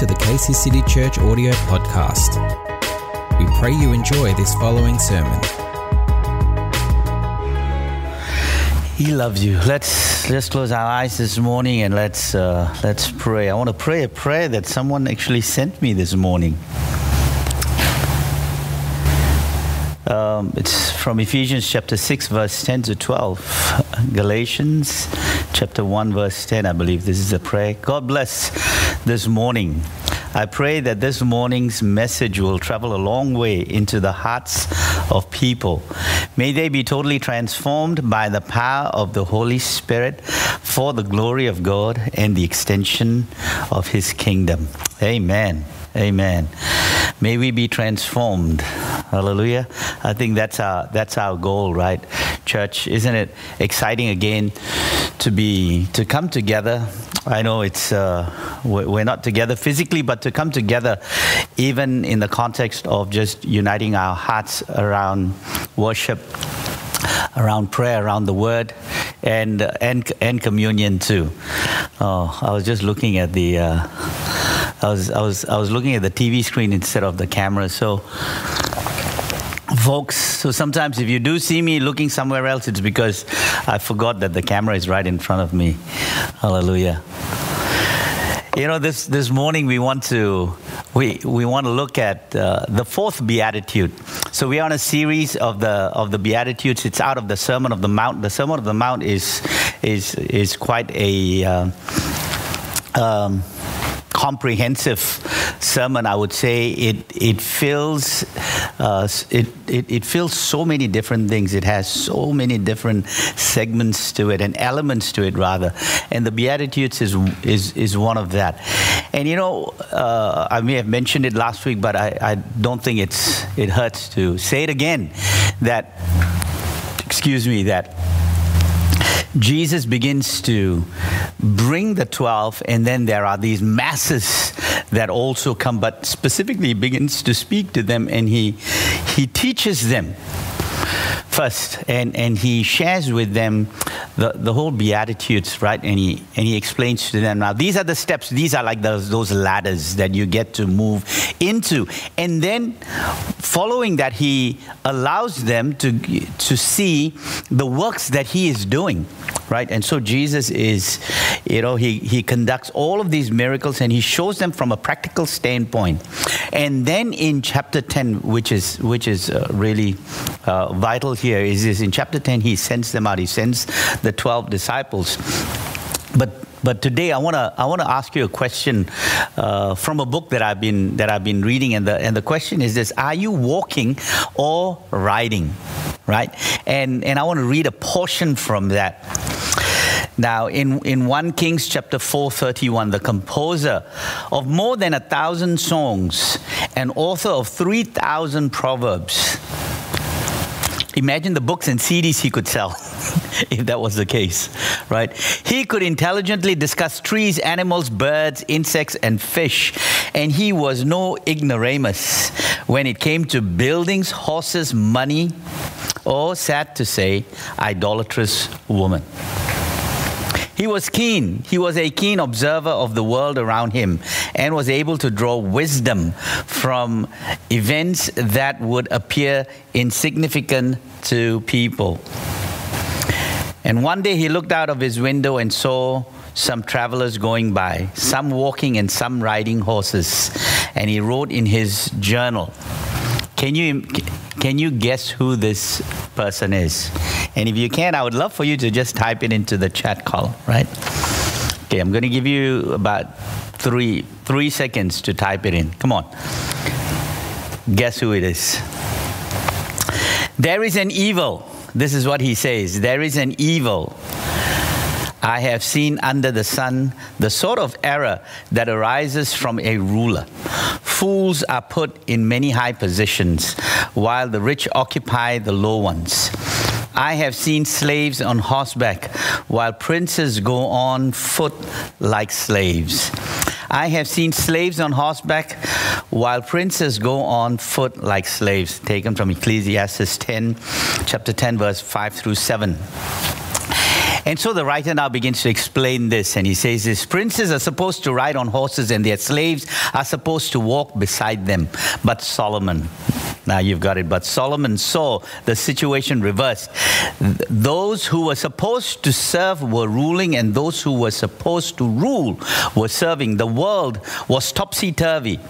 to the Casey City Church audio podcast. We pray you enjoy this following sermon. He loves you. Let's let's close our eyes this morning and let's uh, let's pray. I want to pray a prayer that someone actually sent me this morning. Um, it's from Ephesians chapter 6, verse 10 to 12. Galatians chapter 1, verse 10, I believe this is a prayer. God bless this morning. I pray that this morning's message will travel a long way into the hearts of people. May they be totally transformed by the power of the Holy Spirit for the glory of God and the extension of His kingdom. Amen. Amen. May we be transformed. Hallelujah. I think that's our that's our goal, right? Church, isn't it exciting again to be to come together? I know it's uh, we're not together physically, but to come together, even in the context of just uniting our hearts around worship, around prayer, around the Word, and and and communion too. Oh, I was just looking at the. Uh, I was I was I was looking at the TV screen instead of the camera. So, folks, so sometimes if you do see me looking somewhere else, it's because I forgot that the camera is right in front of me. Hallelujah. You know, this this morning we want to we we want to look at uh, the fourth beatitude. So we are on a series of the of the beatitudes. It's out of the Sermon of the Mount. The Sermon of the Mount is is is quite a uh, um, comprehensive sermon. I would say it it fills uh, it, it it fills so many different things. It has so many different segments to it and elements to it rather. And the Beatitudes is is is one of that. And you know, uh, I may have mentioned it last week, but I, I don't think it's it hurts to say it again. That excuse me that Jesus begins to bring the 12, and then there are these masses that also come, but specifically begins to speak to them and he, he teaches them first and, and he shares with them the, the whole beatitudes right? And he and he explains to them now these are the steps. These are like those, those ladders that you get to move into. And then following that he allows them to to see the works that he is doing right? And so jesus is you know he he conducts all of these miracles and he shows them from a practical standpoint. And then in chapter 10 which is which is uh, really uh, vital here is this. In chapter 10 he sends them out. He sends the 12 disciples. But but today I want to I want to ask you a question uh, from a book that I've been that I've been reading. And the and the question is this. Are you walking or riding? Right? And and I want to read a portion from that. Now, in, in 1 Kings chapter 431, the composer of more than a thousand songs and author of 3,000 proverbs. Imagine the books and CDs he could sell if that was the case, right? He could intelligently discuss trees, animals, birds, insects, and fish. And he was no ignoramus when it came to buildings, horses, money, or, sad to say, idolatrous woman. He was keen. He was a keen observer of the world around him and was able to draw wisdom from events that would appear insignificant to people. And one day he looked out of his window and saw some travelers going by, some walking and some riding horses. And he wrote in his journal, can you, can you guess who this person is? And if you can, I would love for you to just type it into the chat column, right? Okay, I'm going to give you about three, three seconds to type it in. Come on. Guess who it is? There is an evil. This is what he says. There is an evil I have seen under the sun the sort of error that arises from a ruler. Fools are put in many high positions, while the rich occupy the low ones. I have seen slaves on horseback, while princes go on foot like slaves. I have seen slaves on horseback, while princes go on foot like slaves. Taken from Ecclesiastes 10, chapter 10, verse 5 through 7. And so the writer now begins to explain this, and he says this Princes are supposed to ride on horses, and their slaves are supposed to walk beside them. But Solomon, now you've got it, but Solomon saw the situation reversed. Those who were supposed to serve were ruling, and those who were supposed to rule were serving. The world was topsy turvy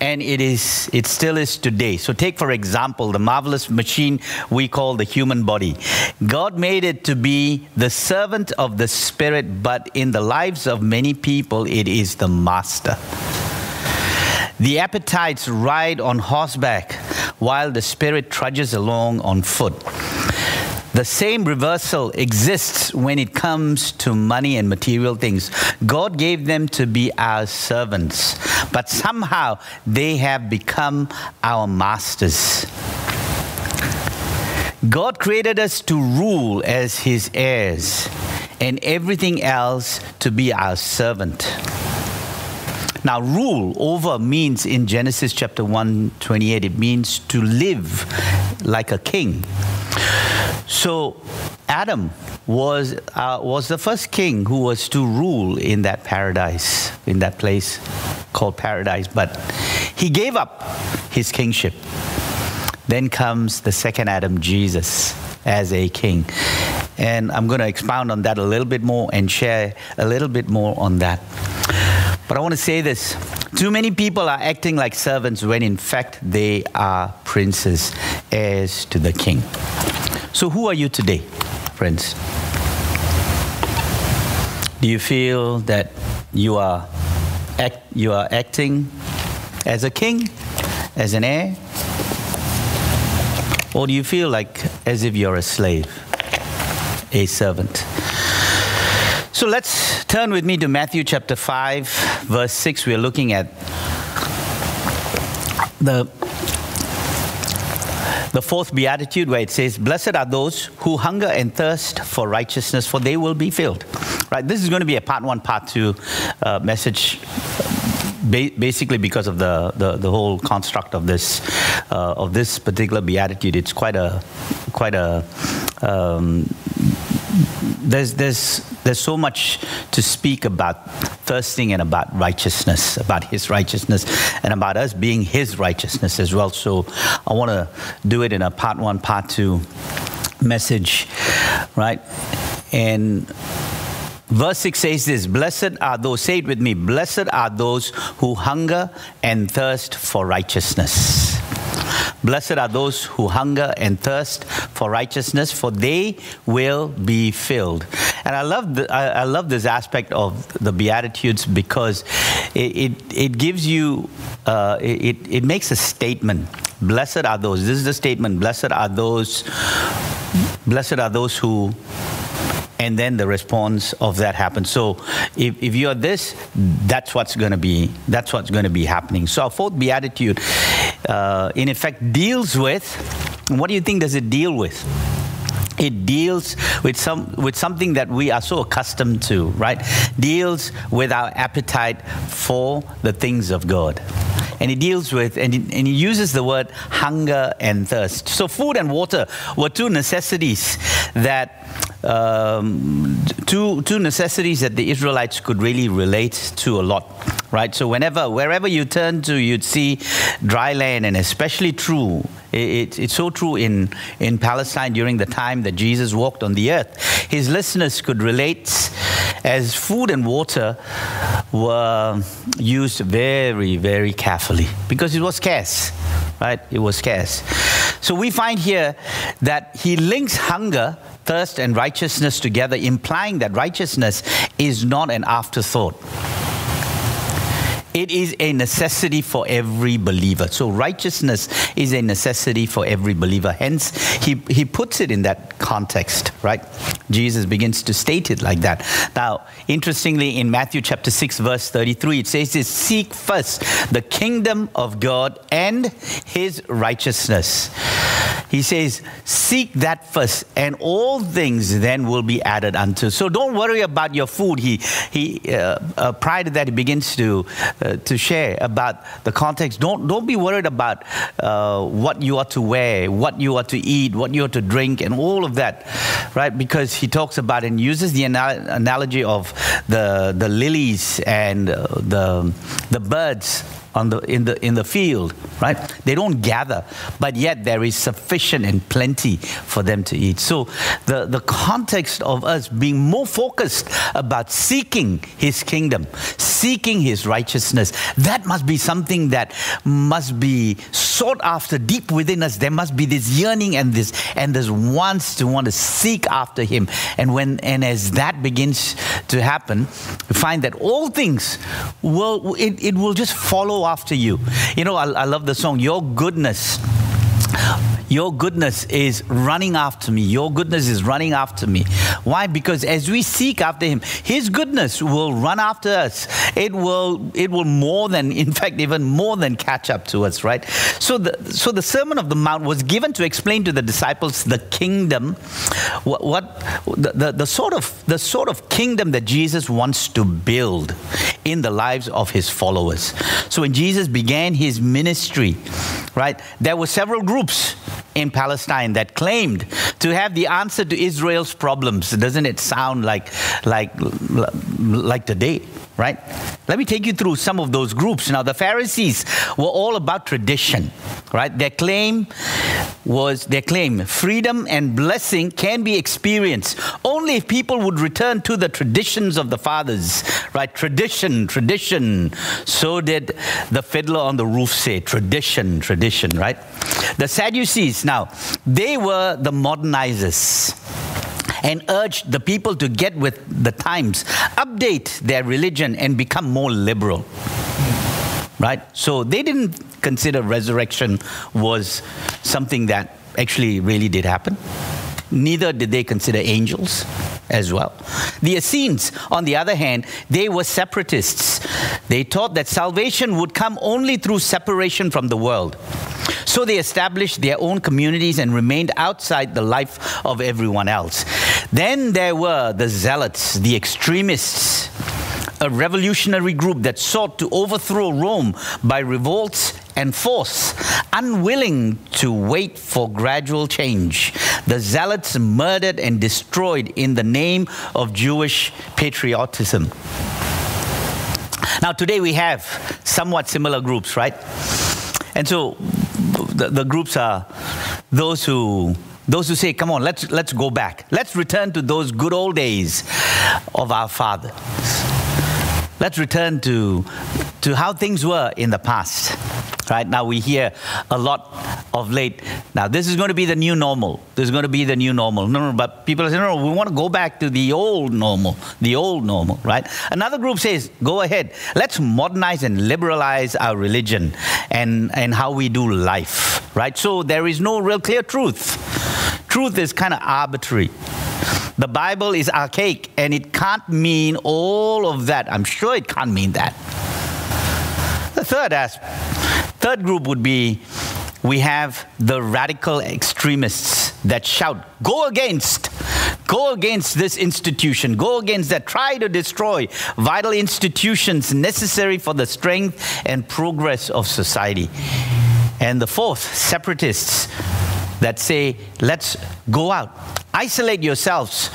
and it is it still is today. So take for example the marvelous machine we call the human body. God made it to be the servant of the spirit but in the lives of many people it is the master. The appetites ride on horseback while the spirit trudges along on foot the same reversal exists when it comes to money and material things. God gave them to be our servants, but somehow they have become our masters. God created us to rule as his heirs and everything else to be our servant. Now, rule over means in Genesis chapter 1 28, it means to live like a king. So Adam was, uh, was the first king who was to rule in that paradise, in that place called paradise. But he gave up his kingship. Then comes the second Adam, Jesus, as a king. And I'm going to expound on that a little bit more and share a little bit more on that. But I want to say this too many people are acting like servants when in fact they are princes, heirs to the king. So, who are you today, friends? Do you feel that you are, act, you are acting as a king, as an heir? Or do you feel like as if you're a slave, a servant? So let's turn with me to Matthew chapter 5, verse 6. We're looking at the the fourth beatitude where it says, Blessed are those who hunger and thirst for righteousness, for they will be filled. Right? This is going to be a part one, part two uh, message basically because of the, the, the, whole construct of this uh, of this particular beatitude, it's quite a quite a um, there's there's there's so much to speak about thirsting and about righteousness, about His righteousness, and about us being His righteousness as well. So I want to do it in a part one, part two message, right? And verse 6 says this Blessed are those, say it with me, blessed are those who hunger and thirst for righteousness. Blessed are those who hunger and thirst for righteousness, for they will be filled. And I love, the, I, I love this aspect of the Beatitudes because it, it, it gives you, uh, it, it makes a statement. Blessed are those, this is the statement, blessed are those, blessed are those who and then the response of that happens. So if, if you're this, that's what's going to be that's what's going to be happening. So our fourth beatitude, uh, in effect, deals with what do you think does it deal with? it deals with some with something that we are so accustomed to right? Deals with our appetite for the things of god. And he deals with and he, and he uses the word hunger and thirst. So food and water were two necessities that um, two, two necessities that the Israelites could really relate to a lot, right? So whenever, wherever you turn to, you'd see dry land, and especially true. It, it, it's so true in, in Palestine during the time that Jesus walked on the earth. His listeners could relate as food and water were used very, very carefully because it was scarce, right? It was scarce. So we find here that he links hunger thirst and righteousness together, implying that righteousness is not an afterthought. It is a necessity for every believer. So, righteousness is a necessity for every believer. Hence, he, he puts it in that context, right? Jesus begins to state it like that. Now, interestingly, in Matthew chapter 6, verse 33, it says this Seek first the kingdom of God and his righteousness he says, Seek that first, and all things then will be added unto. So don't worry about your food. He, he uh, uh, prior to that, he begins to, uh, to share about the context. Don't, don't be worried about uh, what you are to wear, what you are to eat, what you are to drink, and all of that, right? Because he talks about and uses the anal- analogy of the, the lilies and uh, the, the birds on the, in, the, in the field, right? They don't gather, but yet there is sufficient and plenty for them to eat. So, the, the context of us being more focused about seeking His kingdom, seeking His righteousness, that must be something that must be sought after deep within us. There must be this yearning and this, and this wants to want to seek after Him. And, when, and as that begins to happen, we find that all things will, it, it will just follow after you. You know, I, I love the song, Your Goodness. Your goodness is running after me. Your goodness is running after me. Why? Because as we seek after Him, His goodness will run after us. It will, it will more than, in fact, even more than catch up to us, right? So the, so the Sermon of the Mount was given to explain to the disciples the kingdom, what, what the, the, the sort of the sort of kingdom that Jesus wants to build in the lives of His followers. So when Jesus began His ministry, right, there were several groups in Palestine that claimed to have the answer to Israel's problems. Doesn't it sound like, like, like today? Right? Let me take you through some of those groups. Now, the Pharisees were all about tradition, right? Their claim was their claim freedom and blessing can be experienced only if people would return to the traditions of the fathers, right? Tradition, tradition. So did the fiddler on the roof say tradition, tradition, right? The Sadducees, now, they were the modernizers and urged the people to get with the times, update their religion, and become more liberal. Right? So they didn't consider resurrection was something that actually really did happen. Neither did they consider angels as well. The Essenes, on the other hand, they were separatists. They taught that salvation would come only through separation from the world. So they established their own communities and remained outside the life of everyone else. Then there were the zealots, the extremists, a revolutionary group that sought to overthrow Rome by revolts and force, unwilling to wait for gradual change. The zealots murdered and destroyed in the name of Jewish patriotism. Now, today we have somewhat similar groups, right? And so the, the groups are those who those who say, come on, let's, let's go back. Let's return to those good old days of our fathers. Let's return to, to how things were in the past. Right now, we hear a lot of late. Now, this is going to be the new normal. This is going to be the new normal. No, no, but people saying, no, no, we want to go back to the old normal, the old normal, right? Another group says, go ahead. Let's modernize and liberalize our religion and, and how we do life, right? So there is no real clear truth. Truth is kind of arbitrary. The Bible is archaic and it can't mean all of that. I'm sure it can't mean that. The third aspect, third group would be we have the radical extremists that shout, go against, go against this institution, go against that, try to destroy vital institutions necessary for the strength and progress of society. And the fourth, separatists that say, let's go out, isolate yourselves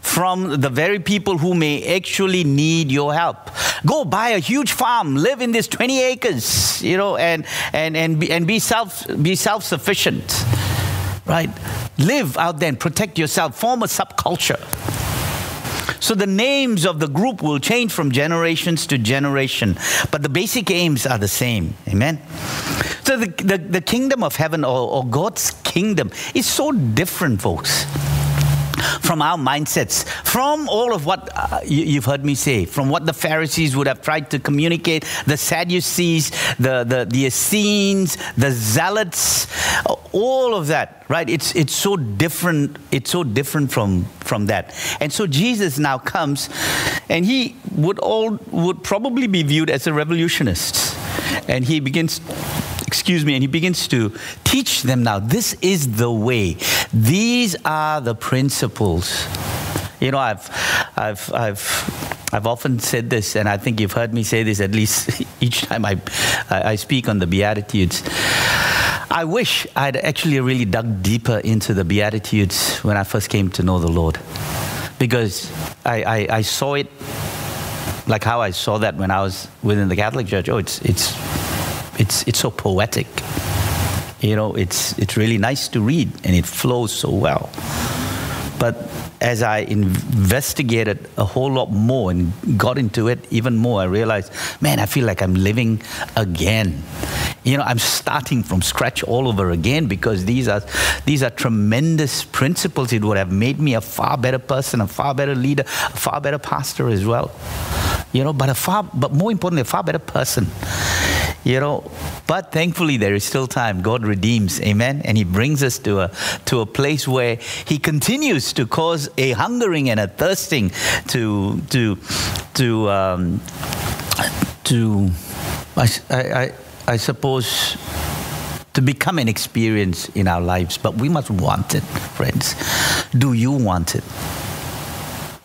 from the very people who may actually need your help. Go buy a huge farm, live in this 20 acres, you know, and, and, and, be, and be, self, be self-sufficient, right? Live out there and protect yourself, form a subculture. So the names of the group will change from generations to generation, but the basic aims are the same. Amen? So the, the, the kingdom of heaven or, or God's kingdom is so different, folks from our mindsets, from all of what uh, you, have heard me say, from what the Pharisees would have tried to communicate, the Sadducees, the, the, the Essenes, the Zealots, all of that, right? It's, it's so different. It's so different from, from that. And so Jesus now comes, and he would all would probably be viewed as a revolutionist. And he begins excuse me, and he begins to teach them now this is the way, these are the principles. You know, I've, I've, I've, I've often said this, and I think you've heard me say this at least each time I, I speak on the Beatitudes. I wish I'd actually really dug deeper into the Beatitudes when I first came to know the Lord. Because I, I, I saw it like how I saw that when I was within the Catholic Church. Oh, it's, it's, it's, it's so poetic. You know, it's, it's really nice to read and it flows so well. But as I investigated a whole lot more and got into it even more, I realized, man, I feel like I'm living again. You know, I'm starting from scratch all over again because these are these are tremendous principles. It would have made me a far better person, a far better leader, a far better pastor as well. You know, but a far but more importantly, a far better person you know but thankfully there is still time. God redeems. Amen. And he brings us to a to a place where he continues to cause a hungering and a thirsting to to to um, to I, I, I suppose to become an experience in our lives. But we must want it friends. Do you want it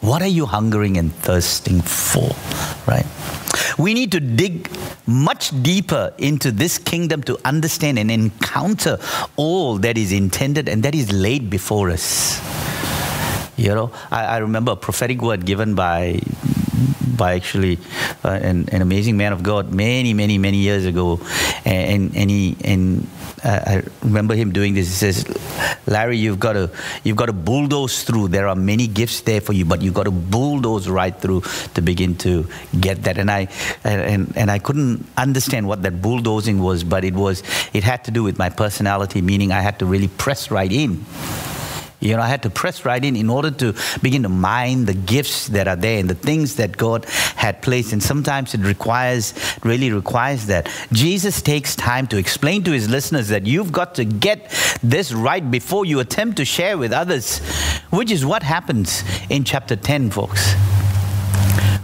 what are you hungering and thirsting for right we need to dig much deeper into this kingdom to understand and encounter all that is intended and that is laid before us. You know, I, I remember a prophetic word given by by actually uh, an, an amazing man of God many, many, many years ago, and and he and uh, I remember him doing this. He says, "Larry, you've got to you've got to bulldoze through. There are many gifts there for you, but you've got to bulldoze right through to begin to get that." And I and and I couldn't understand what that bulldozing was, but it was it had to do with my personality, meaning I had to really press right in you know, I had to press right in in order to begin to mine the gifts that are there and the things that God had placed. And sometimes it requires, really requires that. Jesus takes time to explain to his listeners that you've got to get this right before you attempt to share with others, which is what happens in chapter 10, folks.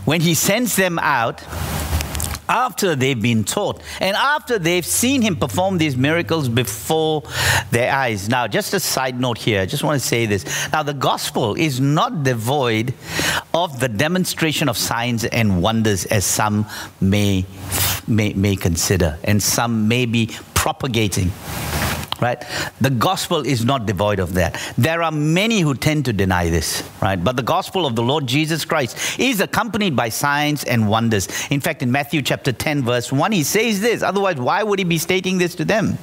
When he sends them out, after they've been taught and after they've seen him perform these miracles before their eyes. Now, just a side note here, I just want to say this. Now, the gospel is not devoid of the demonstration of signs and wonders as some may, may, may consider and some may be propagating right? The gospel is not devoid of that. There are many who tend to deny this, right? But the gospel of the Lord Jesus Christ is accompanied by signs and wonders. In fact, in Matthew chapter 10, verse 1, he says this. Otherwise, why would he be stating this to them?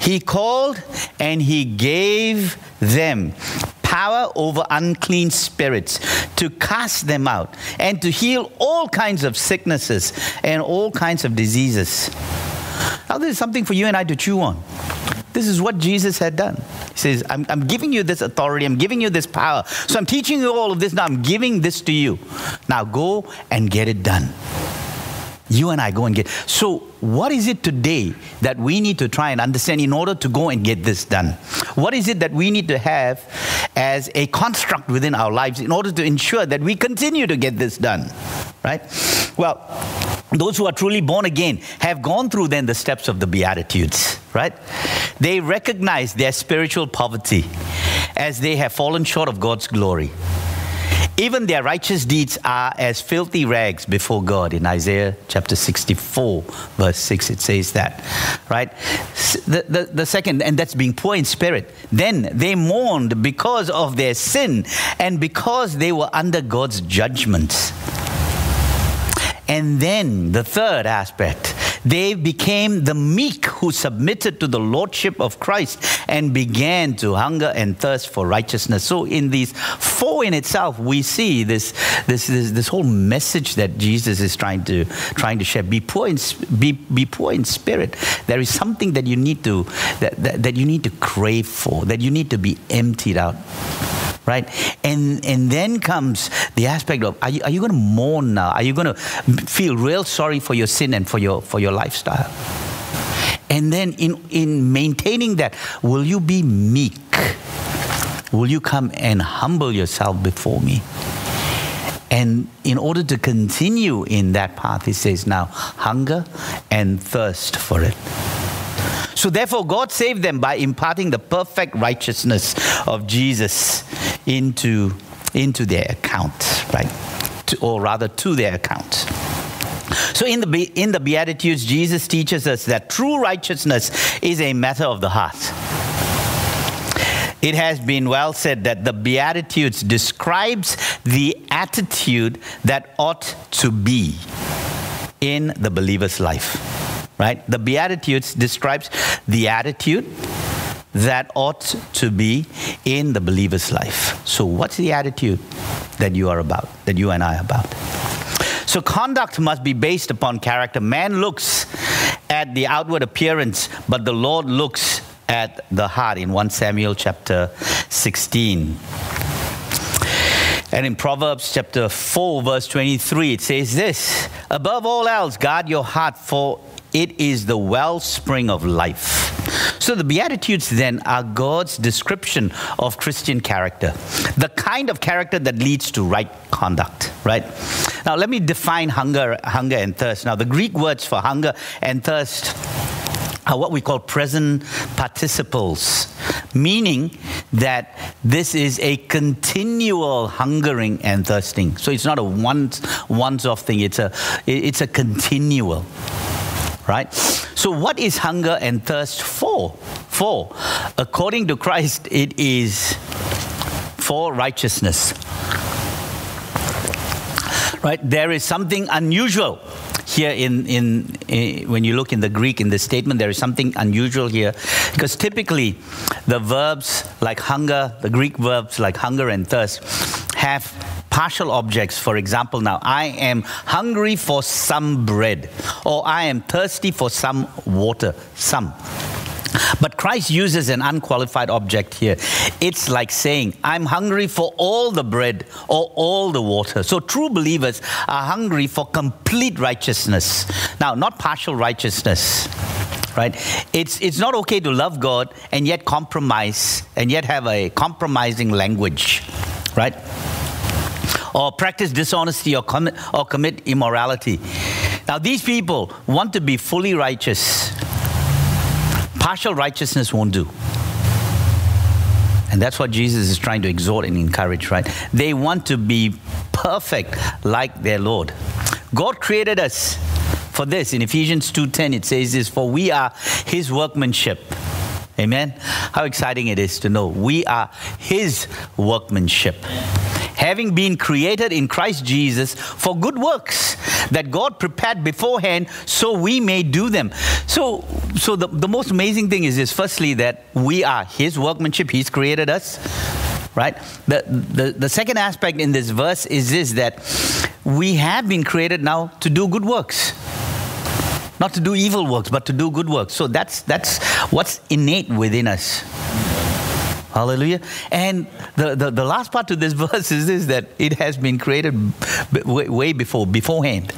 He called and he gave them power over unclean spirits to cast them out and to heal all kinds of sicknesses and all kinds of diseases. Now, this is something for you and I to chew on. This is what Jesus had done. He says, I'm, I'm, giving you this authority, I'm giving you this power. So I'm teaching you all of this now, I'm giving this to you. Now go and get it done. You and I go and get. So, what is it today that we need to try and understand in order to go and get this done? What is it that we need to have as a construct within our lives in order to ensure that we continue to get this done? Right? Well, those who are truly born again have gone through then the steps of the Beatitudes, right? They recognize their spiritual poverty as they have fallen short of God's glory. Even their righteous deeds are as filthy rags before God. In Isaiah chapter 64, verse 6, it says that, right? The, the, the second, and that's being poor in spirit. Then they mourned because of their sin and because they were under God's judgments. And then the third aspect, they became the meek who submitted to the lordship of Christ and began to hunger and thirst for righteousness. So, in these four in itself, we see this, this, this, this whole message that Jesus is trying to, trying to share. Be poor, in, be, be poor in spirit. There is something that you need to, that, that, that you need to crave for, that you need to be emptied out right? And and then comes the aspect of are you, are you going to mourn now? Are you going to feel real sorry for your sin and for your for your lifestyle? And then in in maintaining that, will you be meek? Will you come and humble yourself before me? And in order to continue in that path, he says, now hunger and thirst for it. So therefore, God saved them by imparting the perfect righteousness of Jesus into, into their account, right? To, or rather, to their account. So in the, in the Beatitudes, Jesus teaches us that true righteousness is a matter of the heart. It has been well said that the Beatitudes describes the attitude that ought to be in the believer's life. Right? The Beatitudes describes the attitude that ought to be in the believer's life. So what's the attitude that you are about, that you and I are about? So conduct must be based upon character. Man looks at the outward appearance, but the Lord looks at the heart in 1 Samuel chapter 16. And in Proverbs chapter 4, verse 23, it says this Above all else, guard your heart, for it is the wellspring of life. So the Beatitudes then are God's description of Christian character, the kind of character that leads to right conduct, right? Now let me define hunger, hunger and thirst. Now the Greek words for hunger and thirst are what we call present participles, meaning that this is a continual hungering and thirsting. So it's not a once once off thing. It's a it's a continual right? So, what is hunger and thirst for? For, according to Christ, it is for righteousness. Right? There is something unusual here in, in, in, when you look in the Greek in the statement, there is something unusual here because typically the verbs like hunger, the Greek verbs like hunger and thirst, have partial objects. For example, now, I am hungry for some bread, or I am thirsty for some water, some. But Christ uses an unqualified object here. It's like saying, I'm hungry for all the bread or all the water. So true believers are hungry for complete righteousness. Now, not partial righteousness right? It's, it's not okay to love God and yet compromise and yet have a compromising language, right? Or practice dishonesty or commit, or commit immorality. Now, these people want to be fully righteous. Partial righteousness won't do. And that's what Jesus is trying to exhort and encourage, right? They want to be perfect like their Lord. God created us for this. In Ephesians 2:10 it says this, for we are his workmanship. Amen. How exciting it is to know we are his workmanship having been created in Christ Jesus for good works that God prepared beforehand so we may do them. So, so the, the most amazing thing is this firstly, that we are His workmanship, He's created us. Right? The, the, the second aspect in this verse is this that we have been created now to do good works not to do evil works, but to do good works. So that's that's what's innate within us. Hallelujah. And the, the, the, last part to this verse is this that it has been created way, way before, beforehand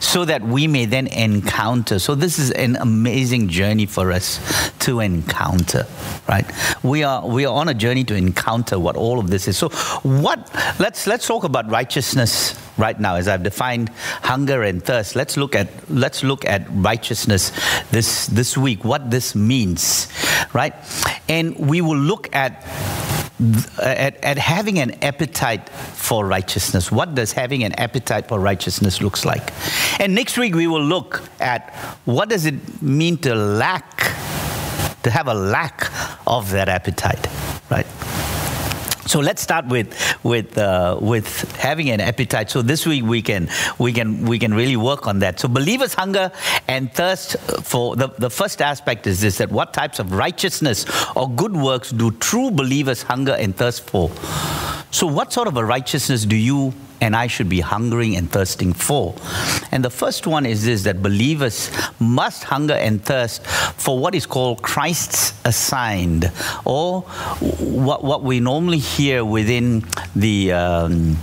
so that we may then encounter. So this is an amazing journey for us to encounter, right? We are we are on a journey to encounter what all of this is. So what let's let's talk about righteousness right now as I've defined hunger and thirst. Let's look at let's look at righteousness this this week, what this means, right? And we will look at at, at having an appetite for righteousness. What does having an appetite for righteousness looks like? And next week we will look at what does it mean to lack, to have a lack of that appetite, right? So let's start with with uh, with having an appetite. So this week we can we can we can really work on that. So believers hunger and thirst for the, the first aspect is this that what types of righteousness or good works do true believers hunger and thirst for? So what sort of a righteousness do you and I should be hungering and thirsting for. And the first one is this that believers must hunger and thirst for what is called Christ's assigned, or what, what we normally hear within the. Um,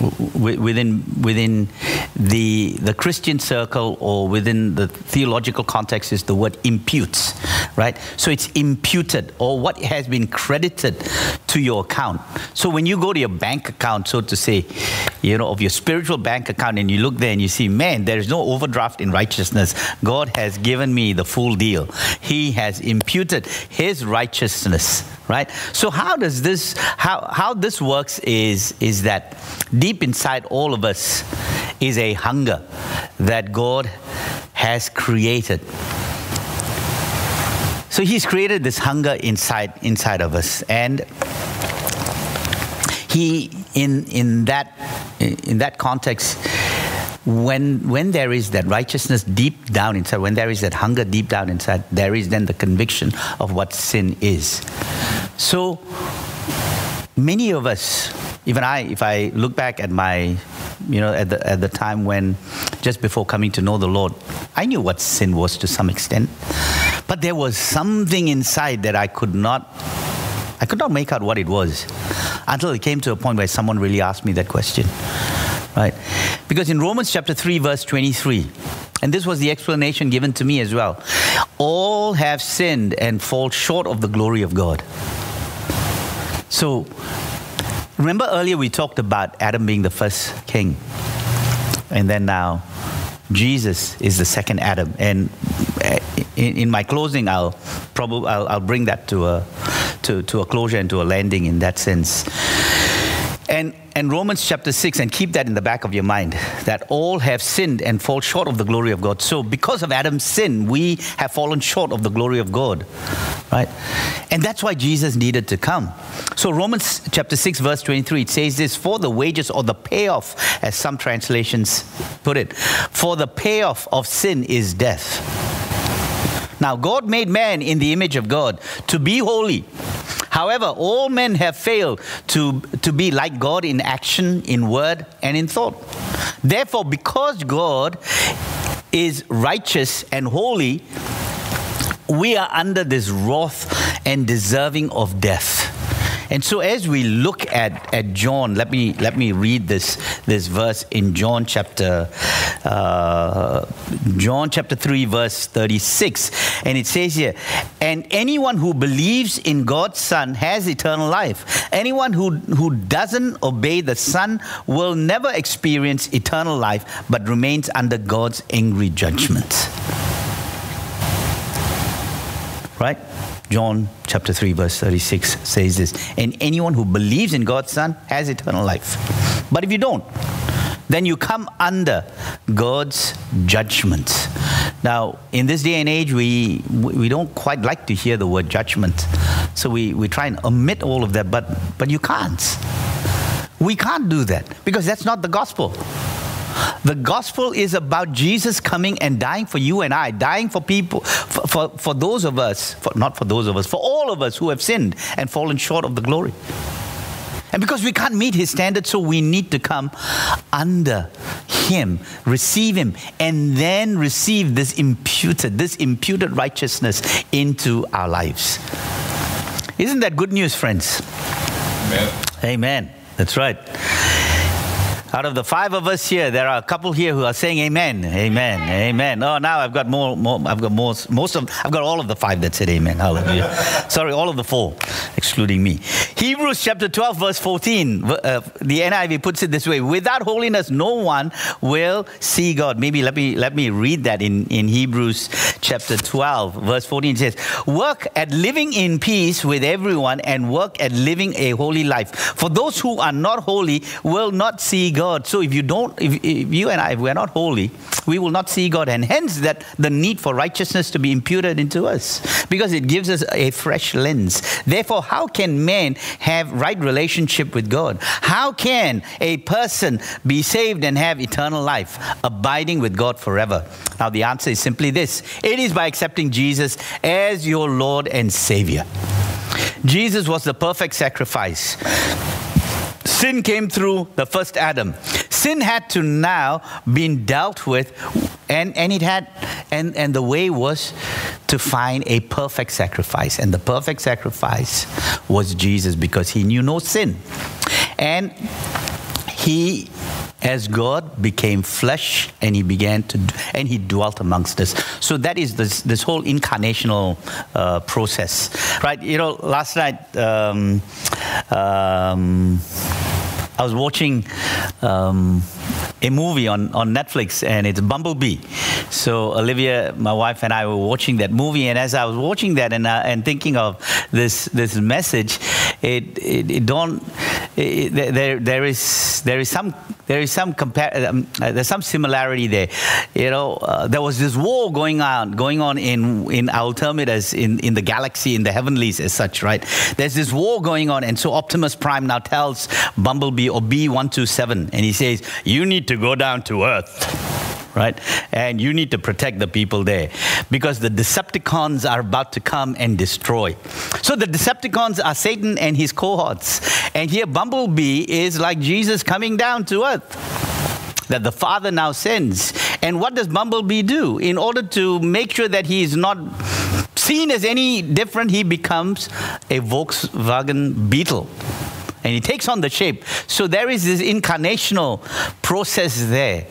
within within the, the Christian circle or within the theological context is the word imputes, right? So it's imputed or what has been credited to your account. So when you go to your bank account, so to say, you know, of your spiritual bank account and you look there and you see, man, there is no overdraft in righteousness. God has given me the full deal. He has imputed his righteousness, right? So how does this, how, how this works is, is that deep inside all of us, is a hunger that God has created. So He's created this hunger inside inside of us, and He in in that in that context. When, when there is that righteousness deep down inside, when there is that hunger deep down inside, there is then the conviction of what sin is. So, many of us, even I, if I look back at my you know, at the, at the time when, just before coming to know the Lord, I knew what sin was to some extent. But there was something inside that I could not, I could not make out what it was until it came to a point where someone really asked me that question. Right? Because in Romans chapter 3, verse 23, and this was the explanation given to me as well. All have sinned and fall short of the glory of God. So Remember earlier we talked about Adam being the first king. And then now Jesus is the second Adam. And uh, in, in my closing, I'll probably I'll, I'll, bring that to a, to, to a closure and to a landing in that sense. And, and Romans chapter 6, and keep that in the back of your mind, that all have sinned and fall short of the glory of God. So, because of Adam's sin, we have fallen short of the glory of God. Right? And that's why Jesus needed to come. So, Romans chapter 6, verse 23, it says this For the wages or the payoff, as some translations put it, for the payoff of sin is death. Now, God made man in the image of God to be holy However, all men have failed to, to be like God in action, in word, and in thought. Therefore, because God is righteous and holy, we are under this wrath and deserving of death. And so as we look at, at John, let me let me read this this verse in John chapter uh, John chapter 3 verse 36 and it says here and anyone who believes in God's son has eternal life. Anyone who who doesn't obey the son will never experience eternal life but remains under God's angry judgment. Right John chapter 3, verse 36 says this And anyone who believes in God's Son has eternal life. But if you don't, then you come under God's judgment. Now, in this day and age, we, we don't quite like to hear the word judgment. So we, we try and omit all of that, but, but you can't. We can't do that because that's not the gospel. The gospel is about Jesus coming and dying for you and I, dying for people, for, for, for those of us, for, not for those of us, for all of us who have sinned and fallen short of the glory. And because we can't meet his standards, so we need to come under him, receive him, and then receive this imputed, this imputed righteousness into our lives. Isn't that good news, friends? Amen. Amen. That's right. Out of the five of us here, there are a couple here who are saying amen, amen, amen. Oh, now I've got more, more I've got most, most of, I've got all of the five that said amen. Hallelujah. Sorry, all of the four, excluding me. Hebrews chapter 12, verse 14. Uh, the NIV puts it this way: Without holiness, no one will see God. Maybe let me let me read that in in Hebrews chapter 12, verse 14. It says, "Work at living in peace with everyone, and work at living a holy life. For those who are not holy will not see God." God. So if you don't, if, if you and I, if we're not holy, we will not see God. And hence that the need for righteousness to be imputed into us because it gives us a fresh lens. Therefore, how can man have right relationship with God? How can a person be saved and have eternal life, abiding with God forever? Now, the answer is simply this it is by accepting Jesus as your Lord and Savior. Jesus was the perfect sacrifice. Sin came through the first Adam. Sin had to now been dealt with, and, and it had and, and the way was to find a perfect sacrifice. And the perfect sacrifice was Jesus because he knew no sin. And he as God became flesh and he began to, and he dwelt amongst us. So that is this, this whole incarnational uh, process, right? You know, last night, um, um, I was watching um, a movie on, on Netflix and it's Bumblebee. So Olivia, my wife, and I were watching that movie, and as I was watching that and, uh, and thinking of this this message, it it, it don't it, there there is there is some there is some compar- um, uh, there's some similarity there. You know, uh, there was this war going on going on in in our terminus in in the galaxy in the heavenlies as such, right? There's this war going on, and so Optimus Prime now tells Bumblebee or B127, and he says, "You need to go down to Earth." right? And you need to protect the people there because the Decepticons are about to come and destroy. So the Decepticons are Satan and his cohorts. And here, Bumblebee is like Jesus coming down to earth that the Father now sends. And what does Bumblebee do? In order to make sure that he is not seen as any different, he becomes a Volkswagen Beetle and he takes on the shape. So there is this incarnational process there.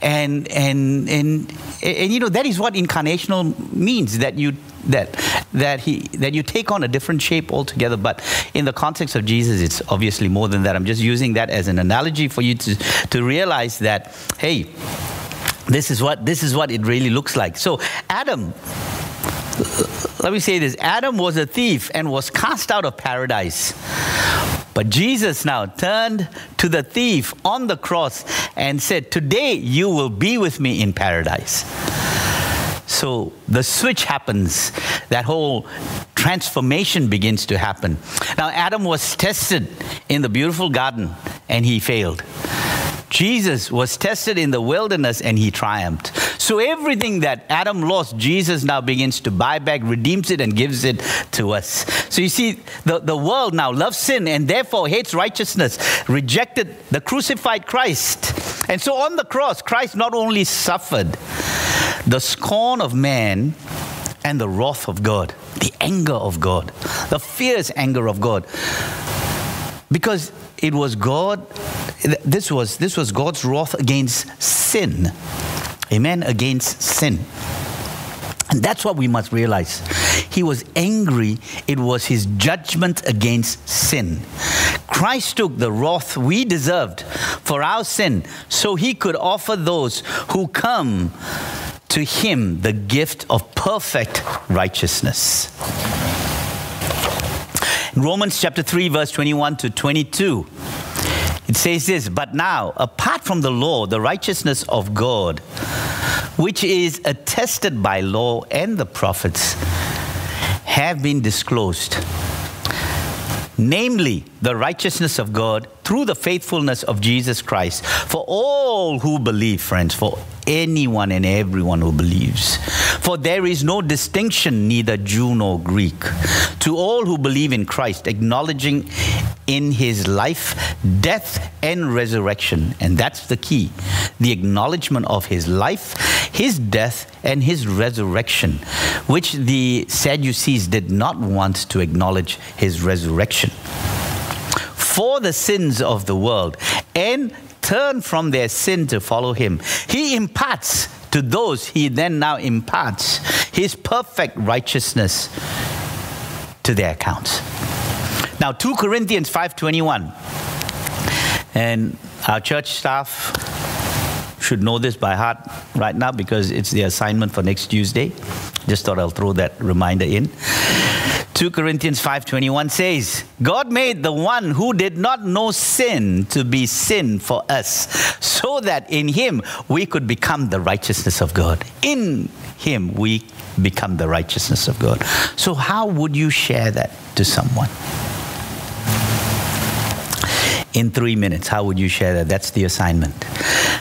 And, and, and, and, you know, that is what incarnational means, that you, that, that, he, that you take on a different shape altogether. But in the context of Jesus, it's obviously more than that. I'm just using that as an analogy for you to, to realize that, hey, this is what this is what it really looks like. So Adam let me say this Adam was a thief and was cast out of paradise. But Jesus now turned to the thief on the cross and said, Today you will be with me in paradise. So the switch happens, that whole transformation begins to happen. Now, Adam was tested in the beautiful garden and he failed. Jesus was tested in the wilderness and he triumphed. So everything that Adam lost, Jesus now begins to buy back, redeems it, and gives it to us. So you see, the, the world now loves sin and therefore hates righteousness, rejected the crucified Christ. And so on the cross, Christ not only suffered the scorn of man and the wrath of God, the anger of God, the fierce anger of God, because it was God, this was, this was God's wrath against sin. Amen? Against sin. And that's what we must realize. He was angry, it was his judgment against sin. Christ took the wrath we deserved for our sin so he could offer those who come to him the gift of perfect righteousness. In Romans chapter 3, verse 21 to 22, it says this But now, apart from the law, the righteousness of God, which is attested by law and the prophets, have been disclosed. Namely, the righteousness of God through the faithfulness of Jesus Christ for all who believe, friends, for anyone and everyone who believes. For there is no distinction, neither Jew nor Greek, to all who believe in Christ, acknowledging in his life, death, and resurrection. And that's the key the acknowledgement of his life, his death, and his resurrection, which the Sadducees did not want to acknowledge his resurrection for the sins of the world and turn from their sin to follow him. He imparts to those he then now imparts his perfect righteousness to their accounts. Now 2 Corinthians 5:21 and our church staff should know this by heart right now because it's the assignment for next Tuesday. Just thought I'll throw that reminder in. 2 Corinthians 5:21 says, God made the one who did not know sin to be sin for us, so that in him we could become the righteousness of God. In him we become the righteousness of God. So how would you share that to someone? In three minutes. How would you share that? That's the assignment.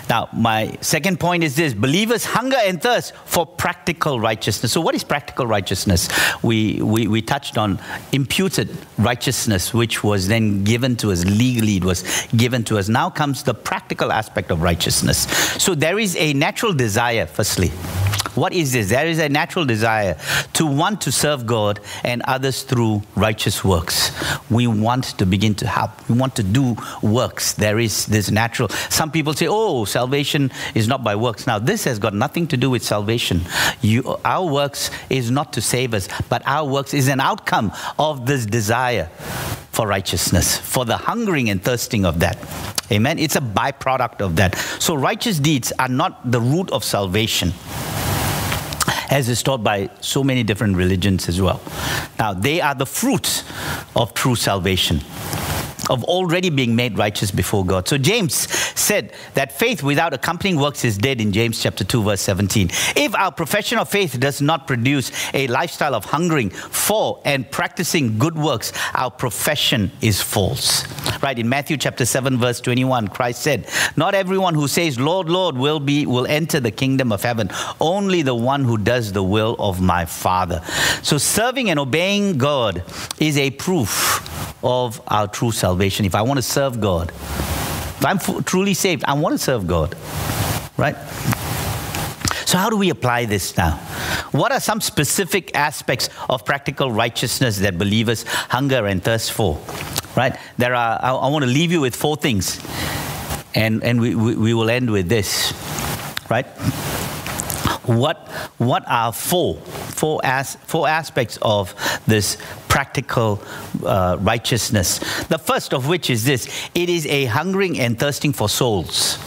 Now, my second point is this believers hunger and thirst for practical righteousness. So, what is practical righteousness? We, we, we touched on imputed righteousness, which was then given to us legally, it was given to us. Now comes the practical aspect of righteousness. So, there is a natural desire, firstly, What is this? There is a natural desire to want to serve God and others through righteous works. We want to begin to help. We want to do works. There is this natural. Some people say, "Oh, salvation is not by works." Now, this has got nothing to do with salvation. You, our works is not to save us, but our works is an outcome of this desire for righteousness, for the hungering and thirsting of that. Amen. It's a byproduct of that. So, righteous deeds are not the root of salvation as is taught by so many different religions as well. Now, they are the fruits of true salvation of already being made righteous before God. So James said that faith without accompanying works is dead in James chapter 2 verse 17. If our profession of faith does not produce a lifestyle of hungering for and practicing good works, our profession is false. Right in Matthew chapter 7 verse 21, Christ said, "Not everyone who says, Lord, Lord, will be will enter the kingdom of heaven, only the one who does the will of my Father." So serving and obeying God is a proof of our true salvation. If I want to serve God, if I'm f- truly saved, I want to serve God, right? So, how do we apply this now? What are some specific aspects of practical righteousness that believers hunger and thirst for? Right? There are, I, I want to leave you with four things, and, and we, we, we will end with this, right? What, what are four, four, as, four aspects of this practical uh, righteousness? The first of which is this it is a hungering and thirsting for souls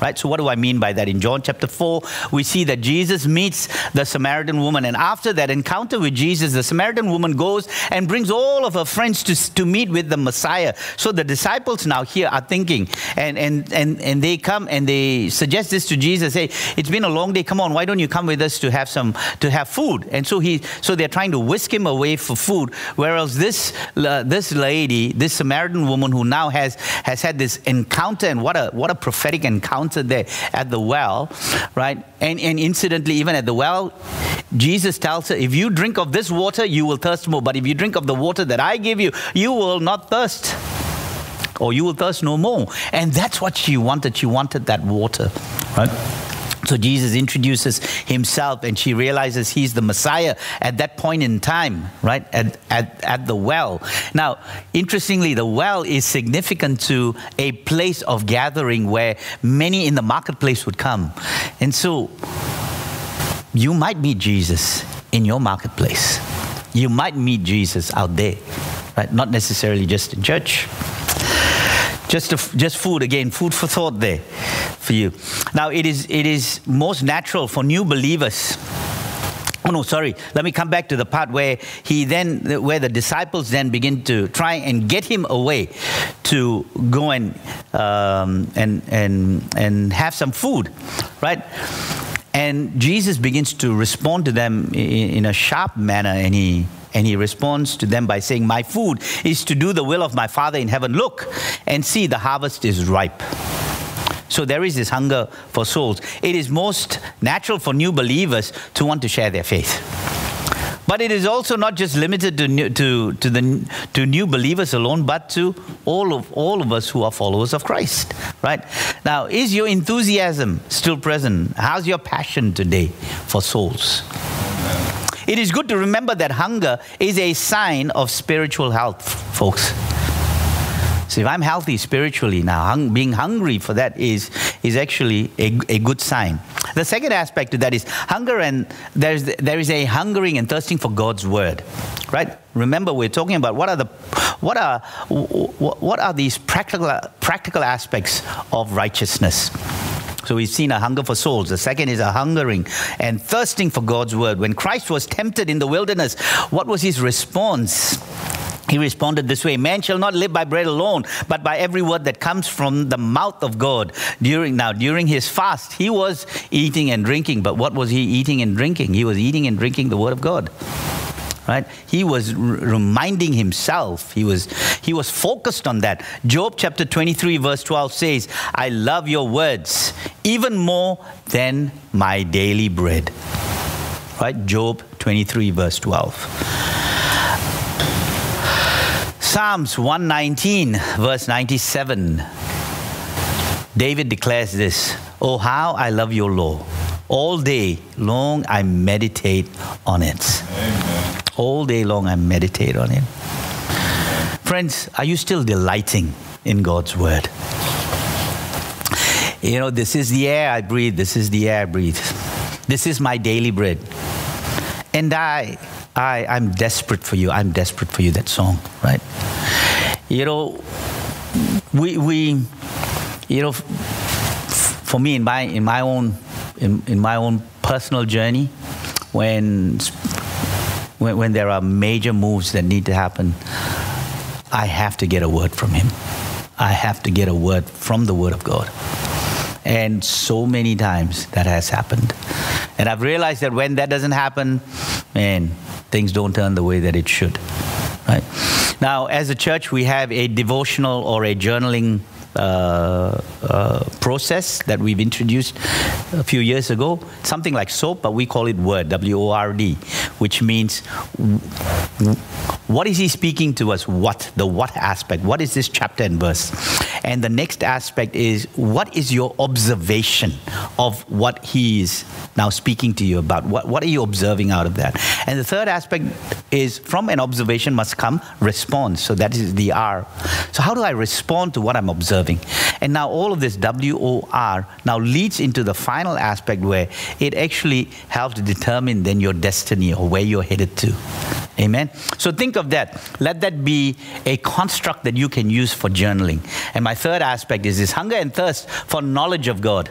right? So, what do I mean by that? In John chapter 4, we see that Jesus meets the Samaritan woman. And after that encounter with Jesus, the Samaritan woman goes and brings all of her friends to, to meet with the Messiah. So, the disciples now here are thinking, and, and, and, and they come and they suggest this to Jesus hey, it's been a long day. Come on, why don't you come with us to have some, to have food? And so, he, so they're trying to whisk him away for food. Whereas this, uh, this lady, this Samaritan woman who now has, has had this encounter, and what a, what a prophetic encounter there at the well, right? And, and incidentally, even at the well, Jesus tells her, if you drink of this water, you will thirst more. But if you drink of the water that I give you, you will not thirst. Or you will thirst no more. And that's what she wanted. She wanted that water, right? So Jesus introduces himself and she realizes he's the Messiah at that point in time, right? At, at, at the well. Now, interestingly, the well is significant to a place of gathering where many in the marketplace would come. And so you might meet Jesus in your marketplace. You might meet Jesus out there, right? Not necessarily just in church. Just, a, just food again, food for thought there for you. Now, it is, it is most natural for new believers. Oh no, sorry. Let me come back to the part where he then, where the disciples then begin to try and get him away to go and um, and and and have some food, right? And Jesus begins to respond to them in, in a sharp manner, and he and he responds to them by saying, My food is to do the will of my Father in heaven. Look and see, the harvest is ripe. So there is this hunger for souls. It is most natural for new believers to want to share their faith. But it is also not just limited to new, to, to, the, to new believers alone, but to all of, all of us who are followers of Christ, right? Now, is your enthusiasm still present? How's your passion today for souls? It is good to remember that hunger is a sign of spiritual health, folks. So if I'm healthy spiritually now, hung, being hungry for that is, is actually a, a good sign. The second aspect to that is hunger, and there's, there is a hungering and thirsting for God's word, right? Remember, we're talking about what are the what are what are these practical practical aspects of righteousness. So we've seen a hunger for souls. The second is a hungering and thirsting for God's word. When Christ was tempted in the wilderness, what was his response? He responded this way Man shall not live by bread alone, but by every word that comes from the mouth of God. During now, during his fast, he was eating and drinking, but what was he eating and drinking? He was eating and drinking the word of God. Right? He was r- reminding himself. He was he was focused on that. Job chapter 23 verse 12 says, "I love your words even more than my daily bread." Right? Job 23 verse 12. Psalms 119, verse 97. David declares this Oh, how I love your law. All day long I meditate on it. Amen. All day long I meditate on it. Friends, are you still delighting in God's word? You know, this is the air I breathe. This is the air I breathe. This is my daily bread. And I, I, I'm desperate for you. I'm desperate for you. That song, right? You know, we, we, you know, for me in my in my own in, in my own personal journey, when, when when there are major moves that need to happen, I have to get a word from Him. I have to get a word from the Word of God. And so many times that has happened. And I've realized that when that doesn't happen, man, things don't turn the way that it should. Right? Now, as a church, we have a devotional or a journaling Uh, uh, process that we've introduced a few years ago, something like SOAP, but we call it WORD, W O R D, which means what is he speaking to us? What? The what aspect. What is this chapter and verse? And the next aspect is what is your observation of what he is now speaking to you about? What, what are you observing out of that? And the third aspect is from an observation must come response. So that is the R. So how do I respond to what I'm observing? And now all of this W O R now leads into the final aspect where it actually helps determine then your destiny or where you're headed to. Amen. So think of that. Let that be a construct that you can use for journaling. And my third aspect is this hunger and thirst for knowledge of God.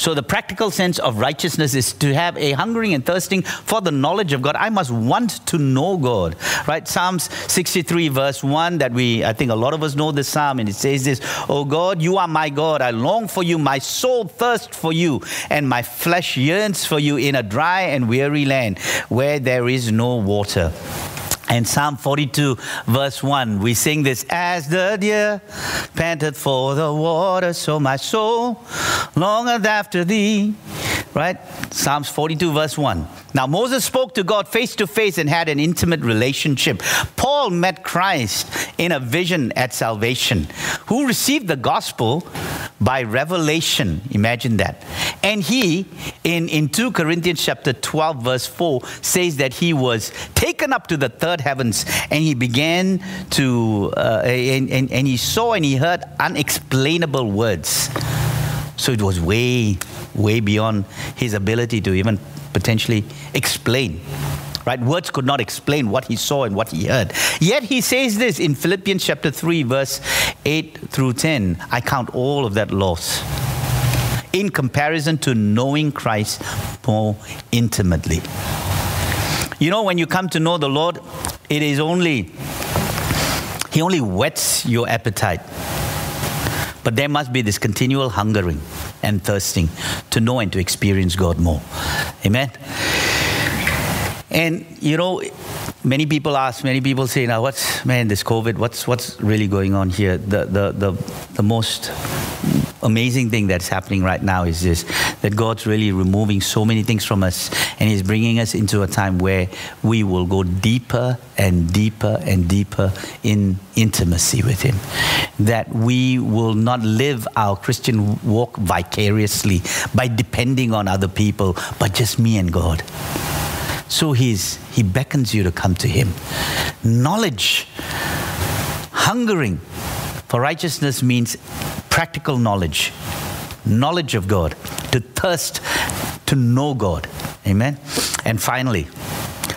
So, the practical sense of righteousness is to have a hungering and thirsting for the knowledge of God. I must want to know God, right? Psalms 63, verse 1, that we, I think a lot of us know this psalm, and it says this Oh God, you are my God. I long for you. My soul thirsts for you, and my flesh yearns for you in a dry and weary land where there is no water. And Psalm 42, verse 1, we sing this As the deer panted for the water, so my soul longeth after thee. Right? Psalms 42, verse 1. Now, Moses spoke to God face to face and had an intimate relationship. Paul met Christ in a vision at salvation, who received the gospel by revelation. Imagine that. And he, in, in 2 Corinthians chapter 12, verse 4, says that he was taken up to the third heavens and he began to, uh, and, and, and he saw and he heard unexplainable words. So it was way, way beyond his ability to even potentially explain. Right? Words could not explain what he saw and what he heard. Yet he says this in Philippians chapter 3, verse 8 through 10 I count all of that loss in comparison to knowing Christ more intimately. You know, when you come to know the Lord, it is only, He only whets your appetite. But there must be this continual hungering and thirsting to know and to experience God more. Amen. And you know, many people ask, many people say, now what's man, this COVID, what's what's really going on here? The the the, the most amazing thing that's happening right now is this that God's really removing so many things from us and He's bringing us into a time where we will go deeper and deeper and deeper in intimacy with Him. That we will not live our Christian walk vicariously by depending on other people, but just me and God. So he's, he beckons you to come to him. Knowledge, hungering for righteousness means practical knowledge, knowledge of God, to thirst to know God. Amen. And finally,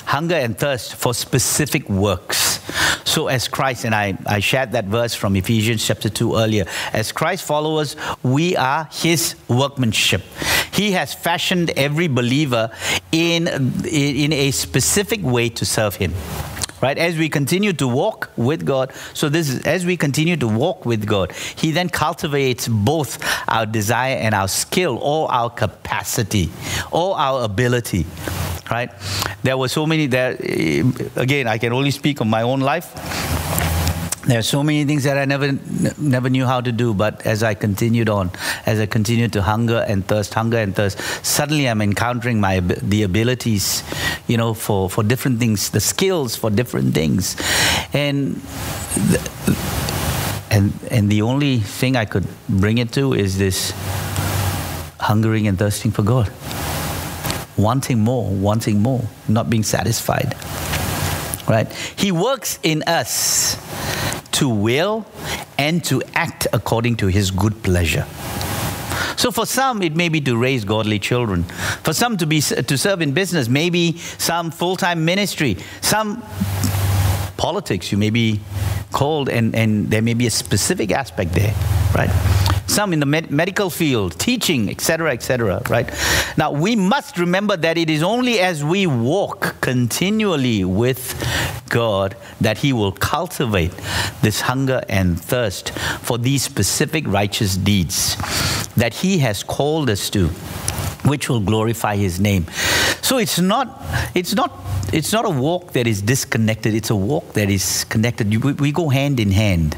hunger and thirst for specific works. So, as Christ, and I, I shared that verse from Ephesians chapter 2 earlier, as Christ followers, we are his workmanship. He has fashioned every believer in, in a specific way to serve him right? As we continue to walk with god so this is as we continue to walk with god he then cultivates both our desire and our skill or our capacity or our ability right? There were so many there eh, again i can only speak of my own life there are so many things that I never never knew how to do, but as I continued on, as I continued to hunger and thirst, hunger and thirst, suddenly I'm encountering my the abilities, you know, for, for different things, the skills for different things, and and and the only thing I could bring it to is this hungering and thirsting for God. wanting more, wanting more, not being satisfied. Right? He works in us to will and to act according to his good pleasure. So for some, it may be to raise godly children. For some, to be to serve in business. Maybe some full-time ministry. Some politics. You may be called, and, and there may be a specific aspect there, right? Some in the med- medical field, teaching, etc., etc., right? Now, we must remember that it is only as we walk continually with God that He will cultivate this hunger and thirst for these specific righteous deeds that He has called us to which will glorify his name so it's not it's not it's not a walk that is disconnected it's a walk that is connected we, we go hand in hand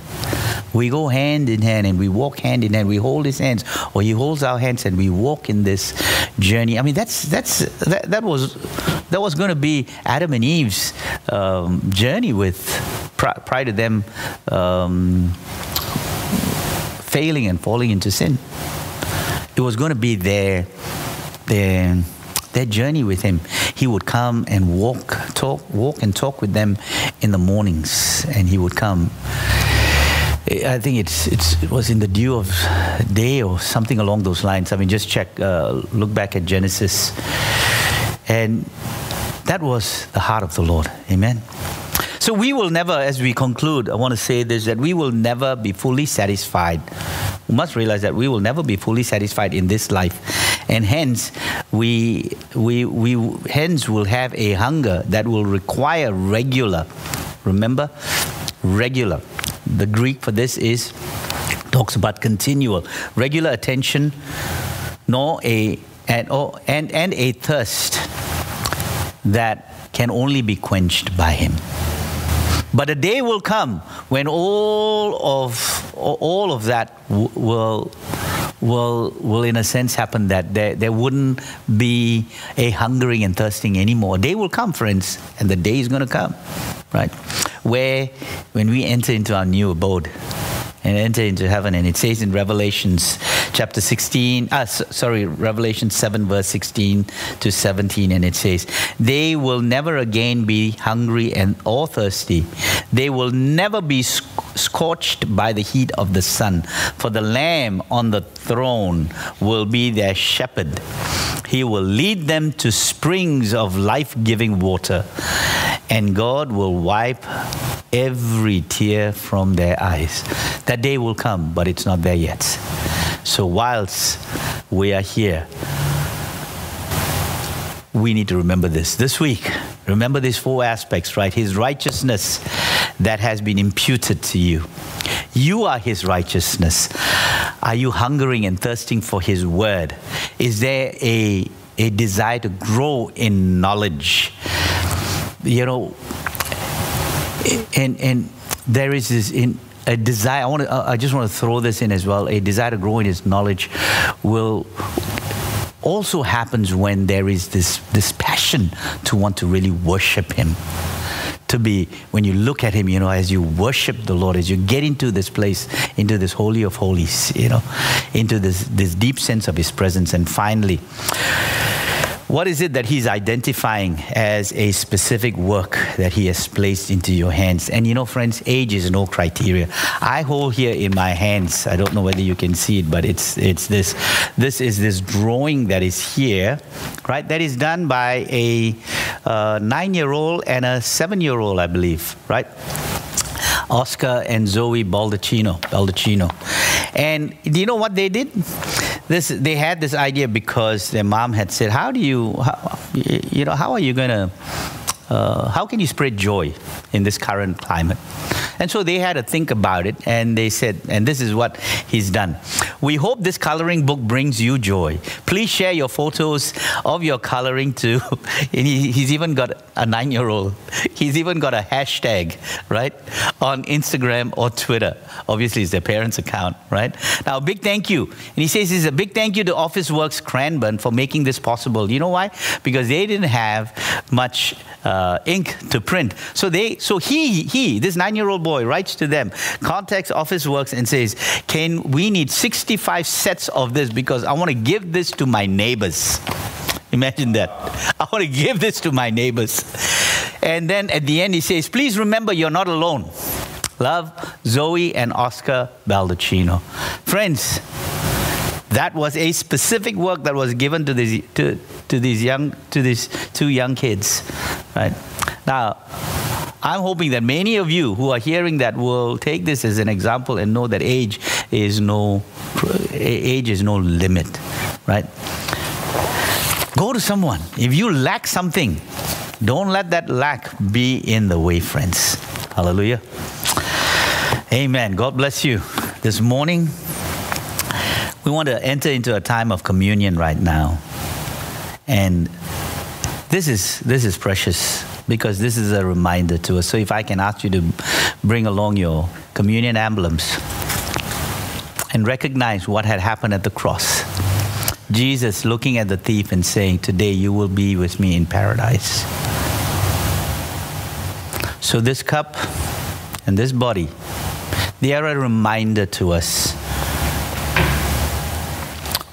we go hand in hand and we walk hand in hand we hold his hands or he holds our hands and we walk in this journey i mean that's that's that, that was that was going to be adam and eve's um, journey with prior to them um, failing and falling into sin it was going to be their their their journey with him. He would come and walk, talk, walk and talk with them in the mornings, and he would come. I think it's, it's, it was in the dew of day or something along those lines. I mean, just check, uh, look back at Genesis. And that was the heart of the Lord. Amen. So we will never, as we conclude, I want to say this that we will never be fully satisfied. We must realize that we will never be fully satisfied in this life and hence we, we, we hence will have a hunger that will require regular remember regular the greek for this is talks about continual regular attention nor a and, oh, and, and a thirst that can only be quenched by him but a day will come when all of all of that will will, will in a sense happen that there, there wouldn't be a hungering and thirsting anymore. A day will come, friends, and the day is going to come, right? Where when we enter into our new abode and enter into heaven, and it says in Revelations chapter 16, uh, sorry, Revelation 7, verse 16 to 17, and it says, They will never again be hungry and or thirsty. They will never be scorched by the heat of the sun, for the Lamb on the throne will be their shepherd. He will lead them to springs of life giving water, and God will wipe every tear from their eyes. That day will come, but it's not there yet. So, whilst we are here, we need to remember this. This week, remember these four aspects, right? His righteousness that has been imputed to you. You are His righteousness. Are you hungering and thirsting for His word? Is there a, a desire to grow in knowledge? You know, and, and there is this in, a desire. I want to. I just want to throw this in as well. A desire to grow in His knowledge will also happens when there is this this passion to want to really worship Him to be when you look at him you know as you worship the lord as you get into this place into this holy of holies you know into this this deep sense of his presence and finally what is it that he's identifying as a specific work that he has placed into your hands? And you know, friends, age is no criteria. I hold here in my hands, I don't know whether you can see it, but it's, it's this. This is this drawing that is here, right? That is done by a uh, nine year old and a seven year old, I believe, right? Oscar and Zoe Baldacchino. Baldacchino. And do you know what they did? This, they had this idea because their mom had said, "How do you, how, you know, how are you to, uh, how can you spread joy in this current climate?" And so they had to think about it, and they said, and this is what he's done. We hope this coloring book brings you joy. Please share your photos of your coloring too. he's even got a nine year old. He's even got a hashtag, right, on Instagram or Twitter. Obviously, it's their parents' account, right? Now, big thank you. And he says it's a big thank you to Officeworks Cranbourne for making this possible. You know why? Because they didn't have much uh, ink to print. So they, so he, he, this nine-year-old boy writes to them, contacts Officeworks, and says, "Can we need 65 sets of this because I want to give this to my neighbors." Imagine that. I want to give this to my neighbors. And then at the end, he says, Please remember you're not alone. Love, Zoe and Oscar Baldacchino. Friends, that was a specific work that was given to these, to, to these young to these two young kids. Right? Now, I'm hoping that many of you who are hearing that will take this as an example and know that age is no age is no limit, right? Go to someone. If you lack something, don't let that lack be in the way, friends. Hallelujah. Amen. God bless you. This morning, we want to enter into a time of communion right now. And this is this is precious because this is a reminder to us. So if I can ask you to bring along your communion emblems and recognize what had happened at the cross. Jesus looking at the thief and saying, Today you will be with me in paradise. So this cup and this body they are a reminder to us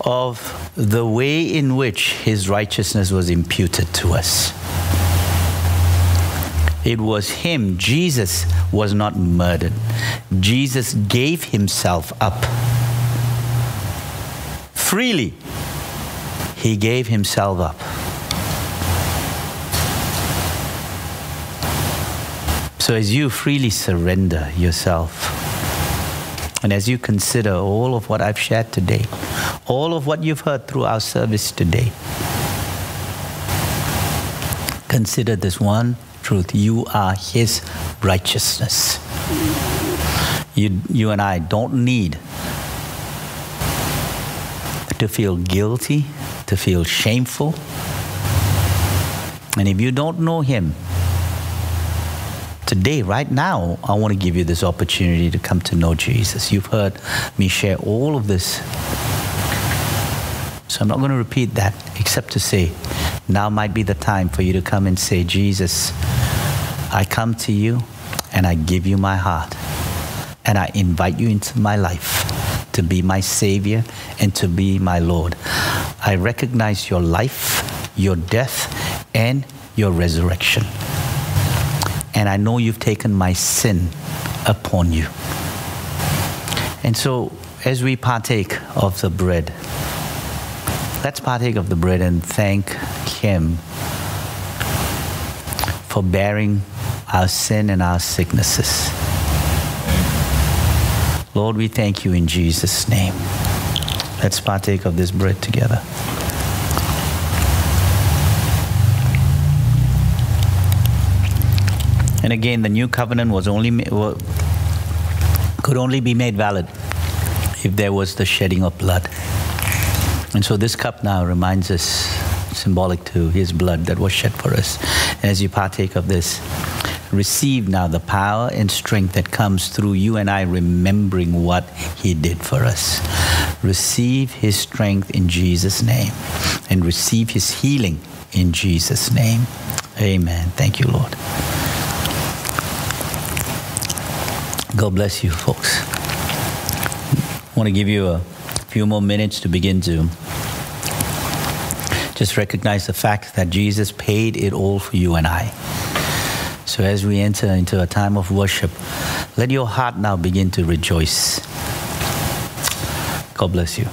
of the way in which his righteousness was imputed to us. It was him, Jesus was not murdered. Jesus gave himself up. Freely, he gave himself up. So, as you freely surrender yourself, and as you consider all of what I've shared today, all of what you've heard through our service today, consider this one truth you are His righteousness. You, you and I don't need to feel guilty, to feel shameful. And if you don't know Him, today, right now, I want to give you this opportunity to come to know Jesus. You've heard me share all of this. So I'm not going to repeat that except to say, now might be the time for you to come and say, Jesus, I come to you and I give you my heart. And I invite you into my life to be my Savior and to be my Lord. I recognize your life, your death, and your resurrection and I know you've taken my sin upon you. And so, as we partake of the bread, let's partake of the bread and thank Him for bearing our sin and our sicknesses. Lord, we thank you in Jesus' name. Let's partake of this bread together. And again, the new covenant was only could only be made valid if there was the shedding of blood. And so this cup now reminds us, symbolic to his blood that was shed for us. And as you partake of this, receive now the power and strength that comes through you and I remembering what he did for us. Receive his strength in Jesus' name and receive his healing in Jesus' name. Amen. Thank you, Lord. God bless you, folks. I want to give you a few more minutes to begin to just recognize the fact that Jesus paid it all for you and I. So as we enter into a time of worship, let your heart now begin to rejoice. God bless you.